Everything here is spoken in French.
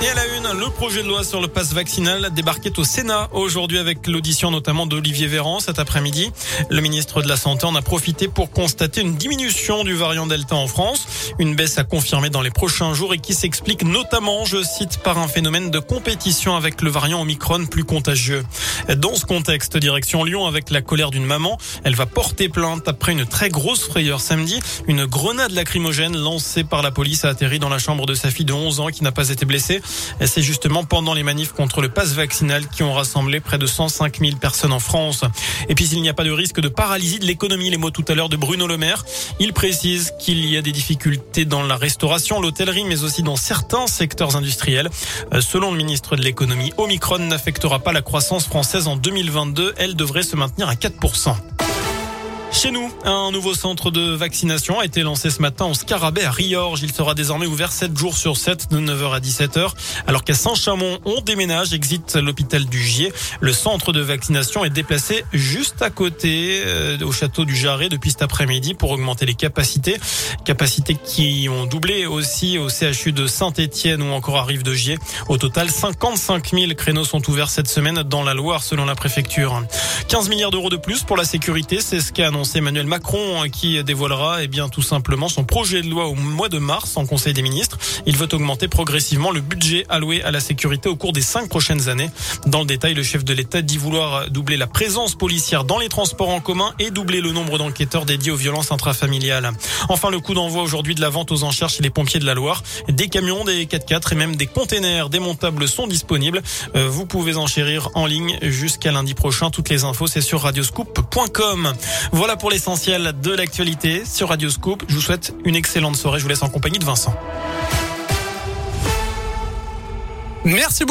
Et à la une, le projet de loi sur le passe vaccinal débarquait au Sénat aujourd'hui avec l'audition notamment d'Olivier Véran cet après-midi. Le ministre de la Santé en a profité pour constater une diminution du variant Delta en France, une baisse à confirmer dans les prochains jours et qui s'explique notamment, je cite, par un phénomène de compétition avec le variant Omicron plus contagieux. Dans ce contexte, direction Lyon avec la colère d'une maman, elle va porter plainte après une très grosse frayeur samedi. Une grenade lacrymogène lancée par la police a atterri dans la chambre de sa fille de 11 ans qui n'a pas été blessée. C'est justement pendant les manifs contre le pass vaccinal qui ont rassemblé près de 105 000 personnes en France. Et puis il n'y a pas de risque de paralysie de l'économie, les mots tout à l'heure de Bruno Le Maire. Il précise qu'il y a des difficultés dans la restauration, l'hôtellerie, mais aussi dans certains secteurs industriels. Euh, selon le ministre de l'économie, Omicron n'affectera pas la croissance française en 2022. Elle devrait se maintenir à 4%. Chez nous, un nouveau centre de vaccination a été lancé ce matin au Scarabée à Riorges. Il sera désormais ouvert 7 jours sur 7 de 9h à 17h. Alors qu'à Saint-Chamond, on déménage, exit l'hôpital du Gier. Le centre de vaccination est déplacé juste à côté euh, au château du Jarret depuis cet après-midi pour augmenter les capacités. Capacités qui ont doublé aussi au CHU de Saint-Étienne ou encore à Rive de Gier. Au total, 55 000 créneaux sont ouverts cette semaine dans la Loire selon la préfecture. 15 milliards d'euros de plus pour la sécurité, c'est ce qu'a annoncé c'est Emmanuel Macron hein, qui dévoilera eh bien tout simplement son projet de loi au mois de mars en Conseil des ministres. Il veut augmenter progressivement le budget alloué à la sécurité au cours des cinq prochaines années. Dans le détail, le chef de l'État dit vouloir doubler la présence policière dans les transports en commun et doubler le nombre d'enquêteurs dédiés aux violences intrafamiliales. Enfin, le coup d'envoi aujourd'hui de la vente aux enchères chez les pompiers de la Loire. Des camions, des 4x4 et même des containers démontables sont disponibles. Euh, vous pouvez enchérir en ligne jusqu'à lundi prochain. Toutes les infos, c'est sur radioscoop.com. Voilà pour l'essentiel de l'actualité sur Radio Scoop. Je vous souhaite une excellente soirée. Je vous laisse en compagnie de Vincent. Merci beaucoup.